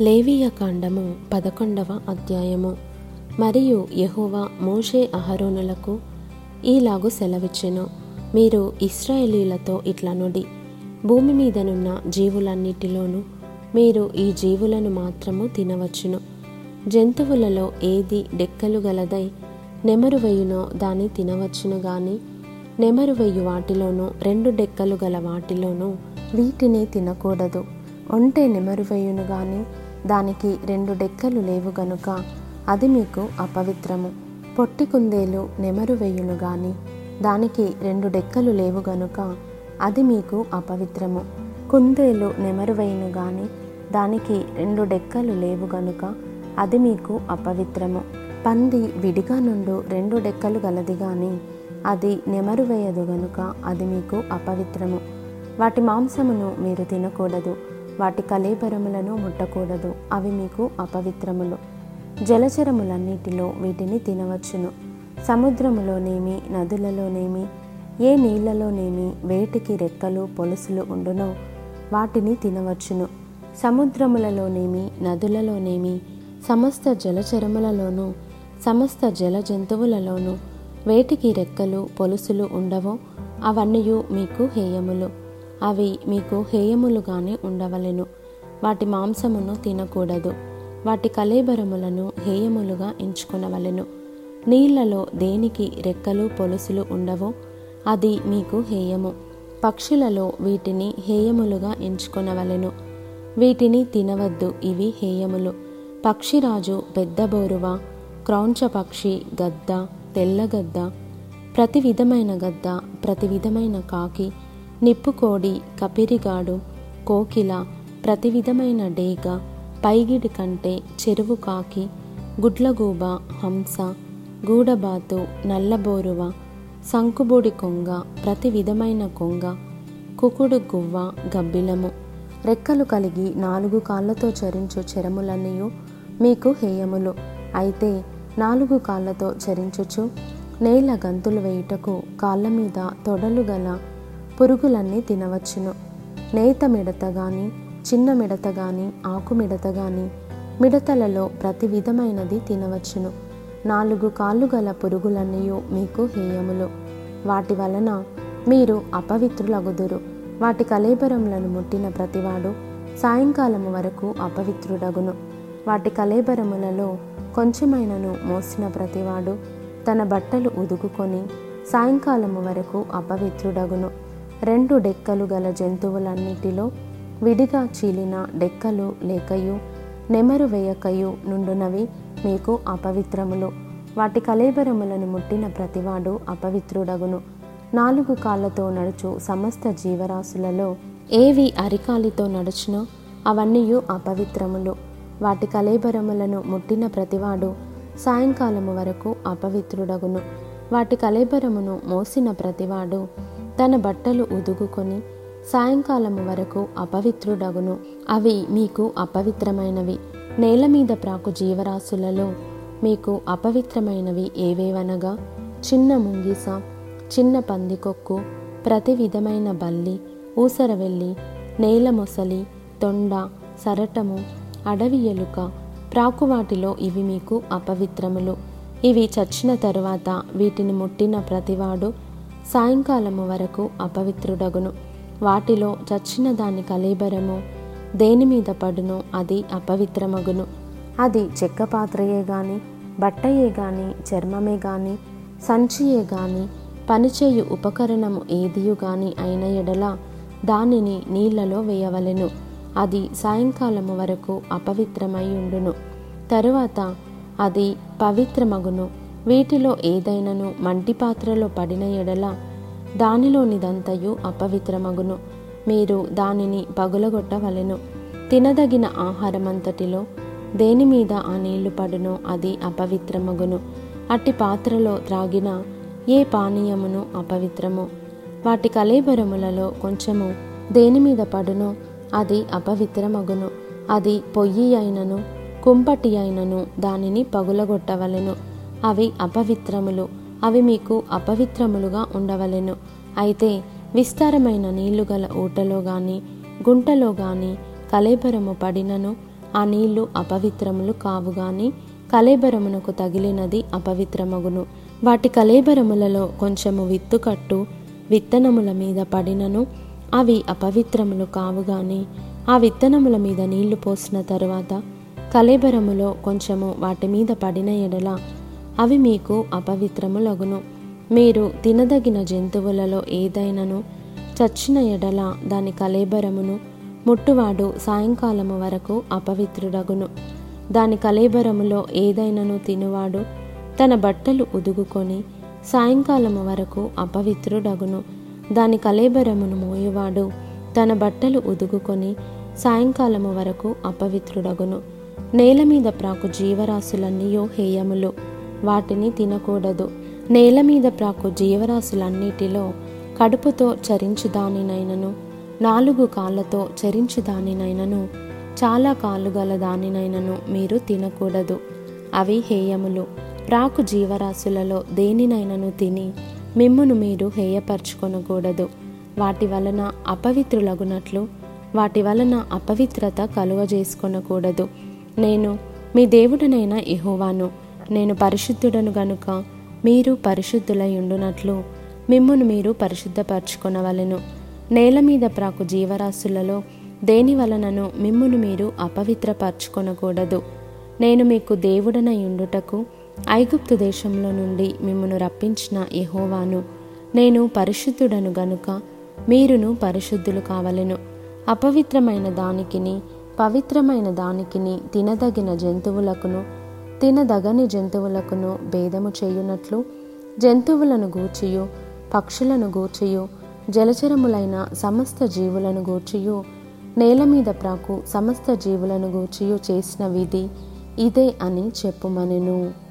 లేవియ కాండము పదకొండవ అధ్యాయము. మరియు యహోవా మోషే అహరోనులకు ఈలాగు సెలవిచ్చెను. మీరు ఇస్రాయేలీలతో ఇట్లా నుడి. భూమి మీదనున్న జీవులన్నిటిలోనూ మీరు ఈ జీవులను మాత్రము తినవచ్చును. జంతువులలో ఏది డెక్కలు గలదై నెమరు దాన్ని తినవచ్చును గాని నెమరువయ్యి వాటిలోనూ రెండు డెక్కలు గల వాటిలోనూ వీటిని తినకూడదు. ఒంటె నెమరు వెయ్యును గాని దానికి రెండు డెక్కలు లేవు గనుక అది మీకు అపవిత్రము. పొట్టి కుందేలు నెమరు వేయును గాని దానికి రెండు డెక్కలు లేవు గనుక అది మీకు అపవిత్రము. కుందేలు నెమరు వేయును గాని దానికి రెండు డెక్కలు లేవు గనుక అది మీకు అపవిత్రము. పంది విడిగా నుండు రెండు డెక్కలు గలది గాని అది నెమరు వేయదు గనుక అది మీకు అపవిత్రము. వాటి మాంసమును మీరు తినకూడదు. వాటి కలేపరములను ముట్టకూడదు. అవి మీకు అపవిత్రములు. జలచరములన్నిటిలో వీటిని తినవచ్చును. సముద్రములోనేమి నదులలోనేమి ఏ నీళ్ళలోనేమి వేటికి రెక్కలు పొలుసులు ఉండునో వాటిని తినవచ్చును. సముద్రములలోనేమి నదులలోనేమి సమస్త జలచరములలోనూ సమస్త జల జంతువులలోనూ వేటికి రెక్కలు పొలుసులు ఉండవో అవన్నీ మీకు హేయములు. అవి మీకు హేయములుగానే ఉండవలెను. వాటి మాంసమును తినకూడదు. వాటి కలేబరములను హేయములుగా ఎంచుకునవలెను. నీళ్ళలో దేనికి రెక్కలు పొలుసులు ఉండవో అది మీకు హేయము. పక్షులలో వీటిని హేయములుగా ఎంచుకొనవలెను. వీటిని తినవద్దు ఇవి హేయములు. పక్షిరాజు పెద్ద బోరువ క్రౌంచ పక్షి గద్ద తెల్లగద్ద ప్రతి విధమైన గద్ద ప్రతి విధమైన కాకి నిప్పుకోడి కపిరిగాడు కోకిల ప్రతి విధమైన డేగ పైగిడి కంటే చెరువు కాకి గుడ్లగూబ హంస గూడబాతు నల్లబోరువ సంకుబుడి కొంగ ప్రతి విధమైన కొంగ కుకుడు గువ్వ గబ్బిలము. రెక్కలు కలిగి నాలుగు కాళ్ళతో చరించు చెరములన్నీ మీకు హేయములు. అయితే నాలుగు కాళ్ళతో చరించుచు నేల గంతులు వేయుటకు కాళ్ళ మీద తొడలు గల పురుగులన్నీ తినవచ్చును. నేత మిడత గాని చిన్న మిడత గాని ఆకు మిడత గాని మిడతలలో ప్రతి విధమైనది తినవచ్చును. నాలుగు కాళ్ళు గల పురుగులన్నీ మీకు హేయములు. వాటి వలన మీరు అపవిత్రులగుదురు. వాటి కలేబరములను ముట్టిన ప్రతివాడు సాయంకాలము వరకు అపవిత్రుడగును. వాటి కలేబరములలో కొంచెమైనను మోసిన ప్రతివాడు తన బట్టలు ఉదుకుకొని సాయంకాలము వరకు అపవిత్రుడగును. రెండు డెక్కలు గల జంతువులన్నిటిలో విడిగా చీలిన డెక్కలు లేకయు నెమరు వేయకయు నుండునవి మీకు అపవిత్రములు. వాటి కలేబరములను ముట్టిన ప్రతివాడు అపవిత్రుడగును. నాలుగు కాళ్ళతో నడుచు సమస్త జీవరాశులలో ఏవి అరికాలితో నడుచునో అవన్నీ అపవిత్రములు. వాటి కలేబరములను ముట్టిన ప్రతివాడు సాయంకాలము వరకు అపవిత్రుడగును. వాటి కలేబరమును మోసిన ప్రతివాడు తన బట్టలు ఉదుగుకొని సాయంకాలము వరకు అపవిత్రుడగును. అవి మీకు అపవిత్రమైనవి. నేల మీద ప్రాకు జీవరాశులలో మీకు అపవిత్రమైనవి ఏవేవనగా? చిన్న ముంగిస చిన్న పందికొక్కు ప్రతి విధమైన బల్లి ఊసరవెల్లి నేల మొసలి తొండ సరటము అడవి ఎలుక ప్రాకువాటిలో ఇవి మీకు అపవిత్రములు. ఇవి చచ్చిన తరువాత వీటిని ముట్టిన ప్రతివాడు సాయంకాలము వరకు అపవిత్రుడగును. వాటిలో చచ్చిన దాని కలీబరము దేని మీద పడును? అది అపవిత్రమగును. అది చెక్క పాత్రయే గాని బట్టయే గాని చర్మమే గాని సంచియే గాని పనిచేయు ఉపకరణము ఏదియు గాని అయిన ఎడల దానిని నీళ్ళలో వేయవలెను. అది సాయంకాలము వరకు అపవిత్రమై ఉండును. తరువాత అది పవిత్రమగును. వీటిలో ఏదైనను మంటి పాత్రలో పడిన ఎడల దానిలోనిదంతయు అపవిత్రమగును. మీరు దానిని పగులగొట్టవలెను. తినదగిన ఆహారమంతటిలో దేని మీద ఆ నీళ్ళు పడునో అది అపవిత్రమగును. అట్టి పాత్రలో త్రాగిన ఏ పానీయమును అపవిత్రము? వాటి కలేబరములలో కొంచెము దేని మీద పడునో అది అపవిత్రమగును. అది పొయ్యి అయినను కుంపటి అయినను దానిని పగులగొట్టవలెను. అవి అపవిత్రములు. అవి మీకు అపవిత్రములుగా ఉండవలెను. అయితే విస్తారమైన నీళ్ళు గల ఊటలో గాని గుంటలో గాని కలేబరము పడినను ఆ నీళ్ళు అపవిత్రములు కావు గాని కలేబరమునకు తగిలినది అపవిత్రమగును. వాటి కలేబరములలో కొంచెము విత్తుకట్టు విత్తనముల మీద పడినను అవి అపవిత్రములు కావు గాని ఆ విత్తనముల మీద నీళ్ళు పోసిన తరువాత కలేబరములో కొంచెము వాటి మీద పడిన ఎడల అవి మీకు అపవిత్రములగును. మీరు తినదగిన జంతువులలో ఏదైనను చచ్చిన ఎడల దాని కలేబరమును ముట్టువాడు సాయంకాలము వరకు అపవిత్రుడగును. దాని కలేబరములో ఏదైనను తినువాడు తన బట్టలు ఉదుగుకొని సాయంకాలము వరకు అపవిత్రుడగును. దాని కలేబరమును మోయువాడు తన బట్టలు ఉదుగుకొని సాయంకాలము వరకు అపవిత్రుడగును. నేల మీద ప్రాకు జీవరాశులన్నీయో హేయములు. వాటిని తినకూడదు. నేల మీద ప్రాకు జీవరాశులన్నిటిలో కడుపుతో చరించు దానినైనను నాలుగు కాళ్ళతో చరించు దానినైనను చాలా కాలు గల దానినైనను మీరు తినకూడదు. అవి హేయములు. ప్రాకు జీవరాశులలో దేనినైనను తిని మిమ్మును మీరు హేయపరచుకొనకూడదు. వాటి వలన అపవిత్రులగునట్లు వాటి వలన అపవిత్రత కలుగజేసుకొనకూడదు. నేను మీ దేవుడనైన ఇహోవాను నేను పరిశుద్ధుడను గనుక మీరు పరిశుద్ధులై ఉండునట్లు మిమ్మును మీరు పరిశుద్ధపరచుకొనవలెను. నేల మీద ప్రాకు జీవరాశులలో దేని వలనను మిమ్మును మీరు అపవిత్రపరచుకొనకూడదు. నేను మీకు దేవుడనై ఉండుటకు ఐగుప్తు దేశంలో నుండి మిమ్మను రప్పించిన యహోవాను. నేను పరిశుద్ధుడను గనుక మీరును పరిశుద్ధులు కావలెను. అపవిత్రమైన దానికిని పవిత్రమైన దానికిని తినదగిన జంతువులకును తినదగని జంతువులకును భేదము చేయునట్లు జంతువులను గూర్చియు పక్షులను గూర్చియు జలచరములైన సమస్త జీవులను గూర్చియు నేల మీద ప్రాకు సమస్త జీవులను గూర్చియు చేసిన విధి ఇదే అని చెప్పుమనెను.